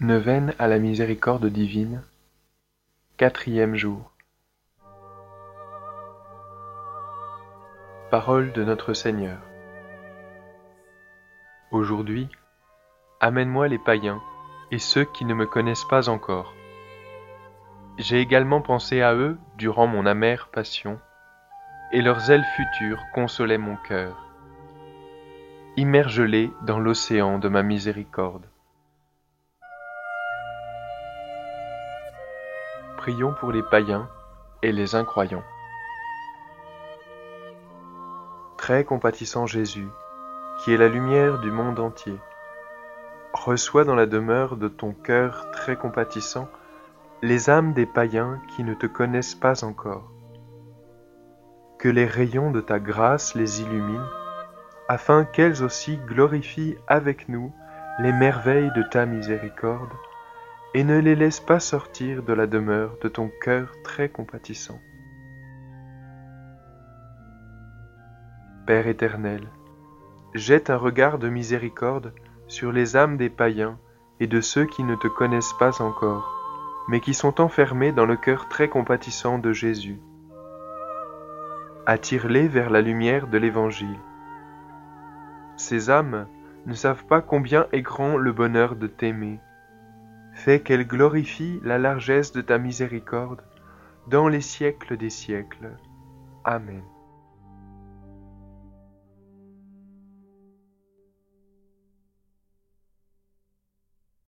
Neuvaine à la miséricorde divine, quatrième jour. Parole de notre Seigneur. Aujourd'hui, amène-moi les païens et ceux qui ne me connaissent pas encore. J'ai également pensé à eux durant mon amère passion, et leurs ailes futures consolaient mon cœur. Immerge-les dans l'océan de ma miséricorde. Prions pour les païens et les incroyants. Très compatissant Jésus, qui est la lumière du monde entier, reçois dans la demeure de ton cœur très compatissant les âmes des païens qui ne te connaissent pas encore. Que les rayons de ta grâce les illuminent, afin qu'elles aussi glorifient avec nous les merveilles de ta miséricorde et ne les laisse pas sortir de la demeure de ton cœur très compatissant. Père éternel, jette un regard de miséricorde sur les âmes des païens et de ceux qui ne te connaissent pas encore, mais qui sont enfermés dans le cœur très compatissant de Jésus. Attire-les vers la lumière de l'Évangile. Ces âmes ne savent pas combien est grand le bonheur de t'aimer Fais qu'elle glorifie la largesse de ta miséricorde dans les siècles des siècles. Amen.